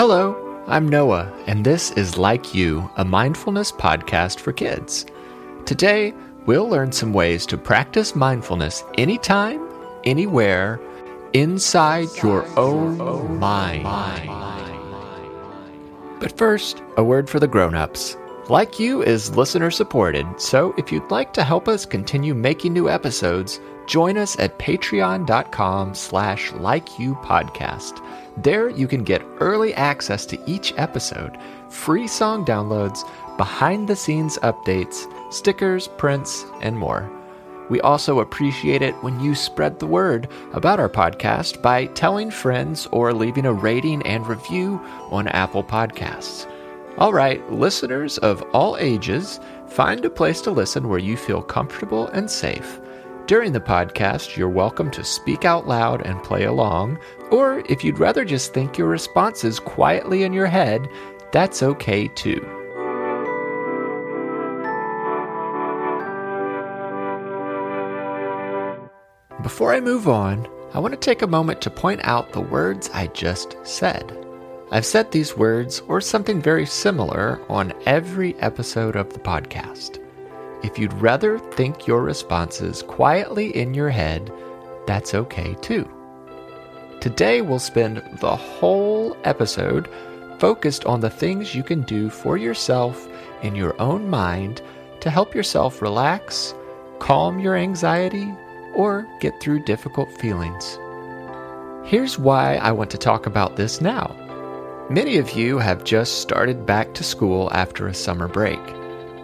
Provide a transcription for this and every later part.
Hello, I'm Noah, and this is Like You, a mindfulness podcast for kids. Today, we'll learn some ways to practice mindfulness anytime, anywhere, inside your own mind. But first, a word for the grown-ups. Like You is listener supported, so if you'd like to help us continue making new episodes, join us at patreon.com slash likeyoupodcast. There you can get early access to each episode, free song downloads, behind-the-scenes updates, stickers, prints, and more. We also appreciate it when you spread the word about our podcast by telling friends or leaving a rating and review on Apple Podcasts. All right, listeners of all ages, find a place to listen where you feel comfortable and safe. During the podcast, you're welcome to speak out loud and play along, or if you'd rather just think your responses quietly in your head, that's okay too. Before I move on, I want to take a moment to point out the words I just said. I've said these words or something very similar on every episode of the podcast. If you'd rather think your responses quietly in your head, that's okay too. Today, we'll spend the whole episode focused on the things you can do for yourself in your own mind to help yourself relax, calm your anxiety, or get through difficult feelings. Here's why I want to talk about this now. Many of you have just started back to school after a summer break.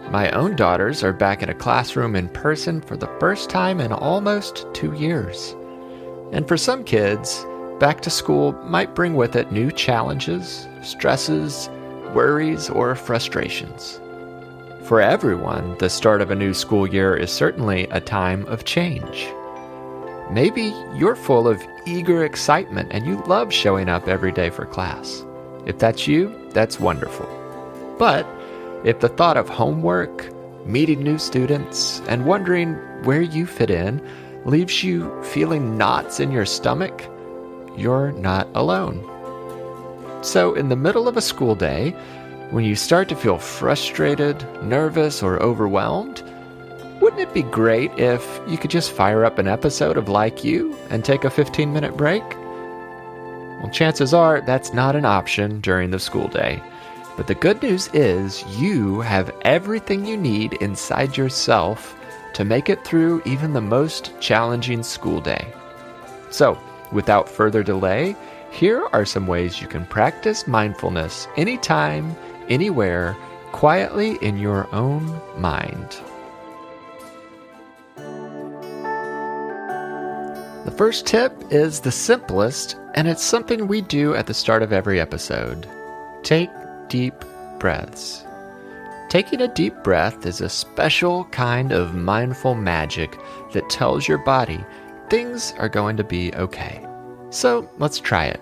My own daughters are back in a classroom in person for the first time in almost two years. And for some kids, back to school might bring with it new challenges, stresses, worries, or frustrations. For everyone, the start of a new school year is certainly a time of change. Maybe you're full of eager excitement and you love showing up every day for class. If that's you, that's wonderful. But if the thought of homework, meeting new students, and wondering where you fit in leaves you feeling knots in your stomach, you're not alone. So, in the middle of a school day, when you start to feel frustrated, nervous, or overwhelmed, wouldn't it be great if you could just fire up an episode of Like You and take a 15 minute break? Well, chances are that's not an option during the school day. But the good news is you have everything you need inside yourself to make it through even the most challenging school day. So, without further delay, here are some ways you can practice mindfulness anytime, anywhere, quietly in your own mind. The first tip is the simplest, and it's something we do at the start of every episode. Take deep breaths. Taking a deep breath is a special kind of mindful magic that tells your body things are going to be okay. So let's try it.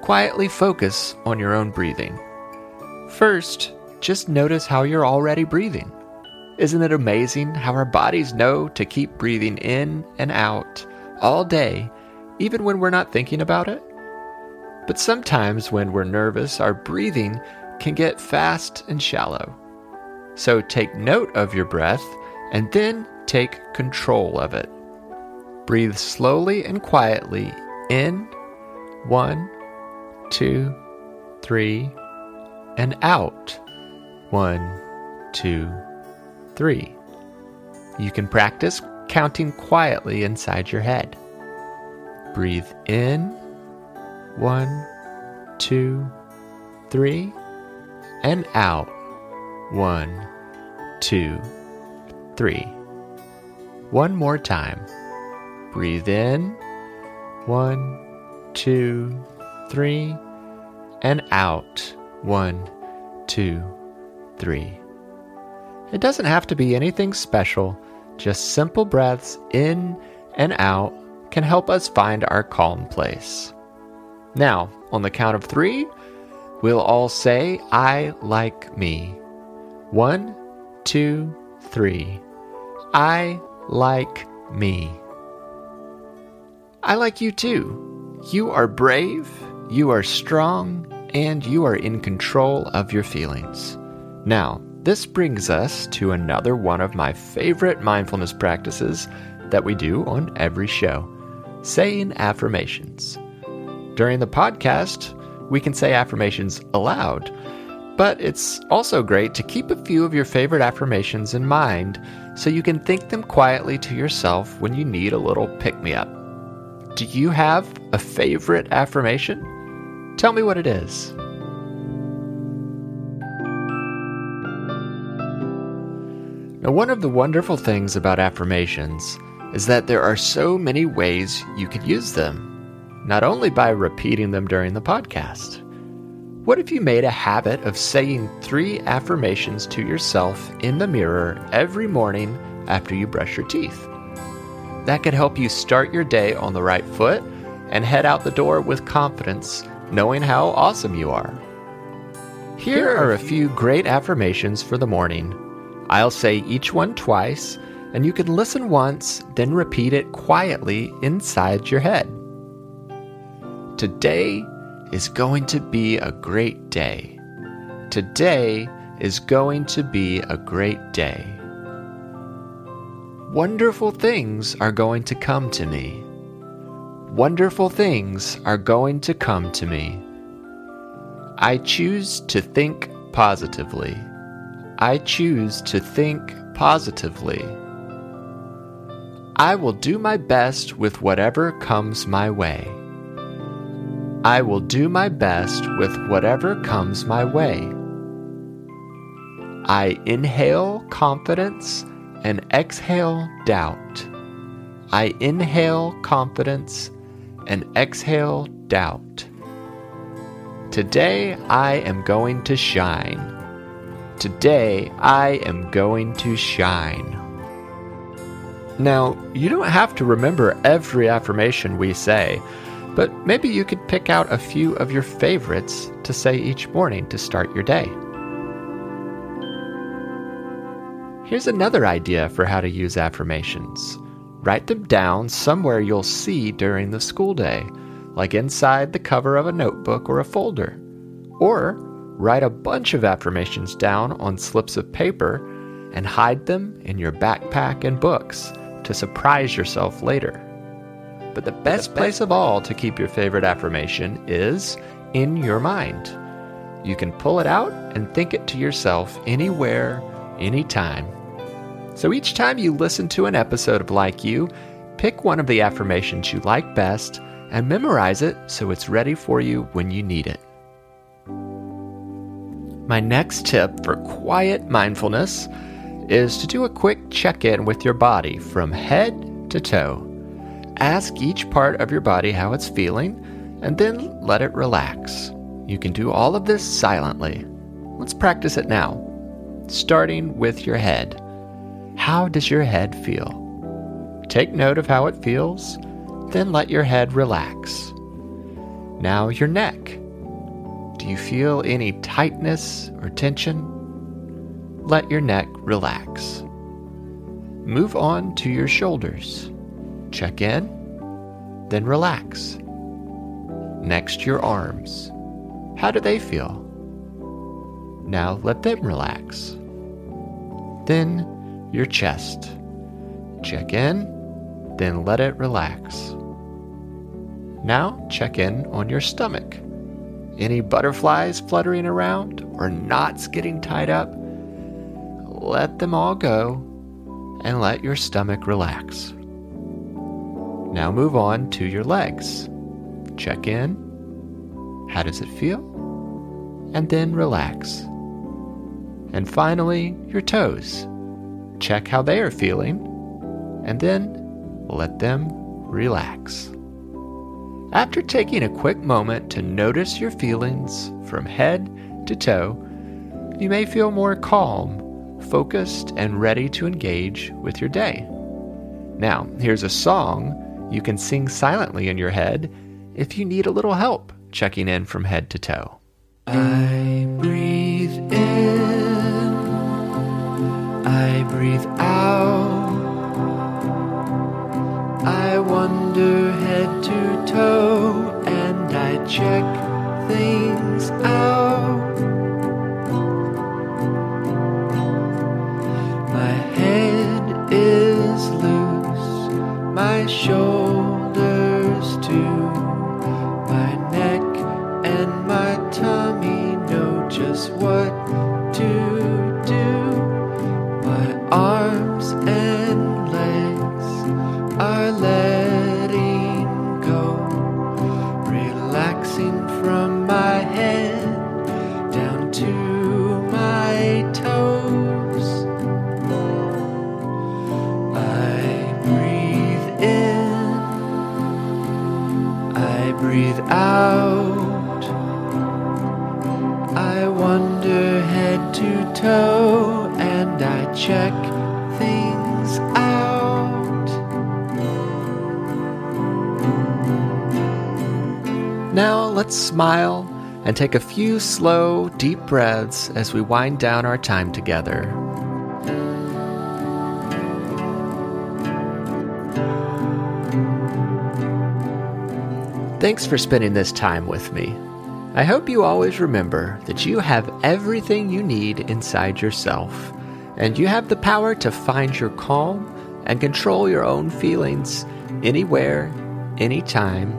Quietly focus on your own breathing. First, just notice how you're already breathing. Isn't it amazing how our bodies know to keep breathing in and out all day, even when we're not thinking about it? But sometimes when we're nervous, our breathing can get fast and shallow. So take note of your breath and then take control of it. Breathe slowly and quietly in, one, two, three, and out, one, two, three. You can practice counting quietly inside your head. Breathe in, one, two, three, and out, one, two, three. One more time. Breathe in, one, two, three, and out, one, two, three. It doesn't have to be anything special. Just simple breaths in and out can help us find our calm place. Now, on the count of three, we'll all say, I like me. One, two, three. I like me. I like you too. You are brave, you are strong, and you are in control of your feelings. Now, this brings us to another one of my favorite mindfulness practices that we do on every show saying affirmations. During the podcast, we can say affirmations aloud, but it's also great to keep a few of your favorite affirmations in mind so you can think them quietly to yourself when you need a little pick me up. Do you have a favorite affirmation? Tell me what it is. Now, one of the wonderful things about affirmations is that there are so many ways you could use them, not only by repeating them during the podcast. What if you made a habit of saying three affirmations to yourself in the mirror every morning after you brush your teeth? That could help you start your day on the right foot and head out the door with confidence, knowing how awesome you are. Here are a few great affirmations for the morning I'll say each one twice, and you can listen once, then repeat it quietly inside your head. Today is going to be a great day. Today is going to be a great day. Wonderful things are going to come to me. Wonderful things are going to come to me. I choose to think positively. I choose to think positively. I will do my best with whatever comes my way. I will do my best with whatever comes my way. I inhale confidence and exhale doubt. I inhale confidence and exhale doubt. Today I am going to shine. Today I am going to shine. Now, you don't have to remember every affirmation we say, but maybe you could pick out a few of your favorites to say each morning to start your day. Here's another idea for how to use affirmations. Write them down somewhere you'll see during the school day, like inside the cover of a notebook or a folder. Or Write a bunch of affirmations down on slips of paper and hide them in your backpack and books to surprise yourself later. But the best place of all to keep your favorite affirmation is in your mind. You can pull it out and think it to yourself anywhere, anytime. So each time you listen to an episode of Like You, pick one of the affirmations you like best and memorize it so it's ready for you when you need it. My next tip for quiet mindfulness is to do a quick check in with your body from head to toe. Ask each part of your body how it's feeling and then let it relax. You can do all of this silently. Let's practice it now. Starting with your head. How does your head feel? Take note of how it feels, then let your head relax. Now, your neck. Do you feel any tightness or tension? Let your neck relax. Move on to your shoulders. Check in, then relax. Next, your arms. How do they feel? Now let them relax. Then, your chest. Check in, then let it relax. Now, check in on your stomach. Any butterflies fluttering around or knots getting tied up? Let them all go and let your stomach relax. Now move on to your legs. Check in. How does it feel? And then relax. And finally, your toes. Check how they are feeling. And then let them relax. After taking a quick moment to notice your feelings from head to toe, you may feel more calm, focused, and ready to engage with your day. Now, here's a song you can sing silently in your head if you need a little help checking in from head to toe. I breathe in, I breathe out. I wander head to toe and I check things out. Shoulders too. Smile and take a few slow, deep breaths as we wind down our time together. Thanks for spending this time with me. I hope you always remember that you have everything you need inside yourself, and you have the power to find your calm and control your own feelings anywhere, anytime,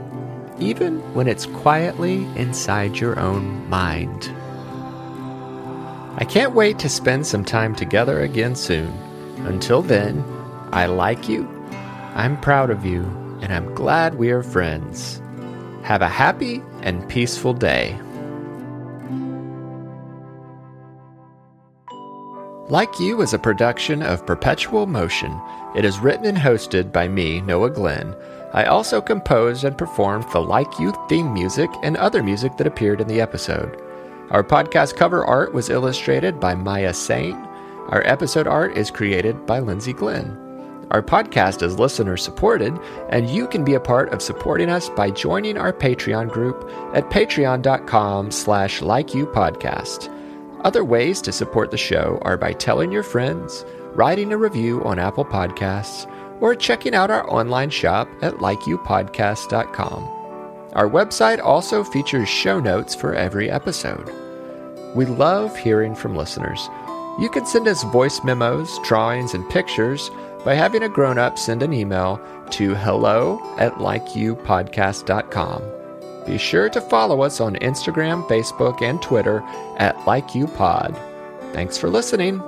even when it's quietly inside your own mind. I can't wait to spend some time together again soon. Until then, I like you, I'm proud of you, and I'm glad we are friends. Have a happy and peaceful day. Like You is a production of Perpetual Motion. It is written and hosted by me, Noah Glenn. I also composed and performed the Like You theme music and other music that appeared in the episode. Our podcast cover art was illustrated by Maya Sain. Our episode art is created by Lindsay Glenn. Our podcast is listener supported, and you can be a part of supporting us by joining our Patreon group at patreon.com slash likeyoupodcast. Other ways to support the show are by telling your friends, writing a review on Apple Podcasts, or checking out our online shop at likeyoupodcast.com. Our website also features show notes for every episode. We love hearing from listeners. You can send us voice memos, drawings, and pictures by having a grown up send an email to hello at likeyoupodcast.com. Be sure to follow us on Instagram, Facebook, and Twitter at LikeYouPod. Thanks for listening.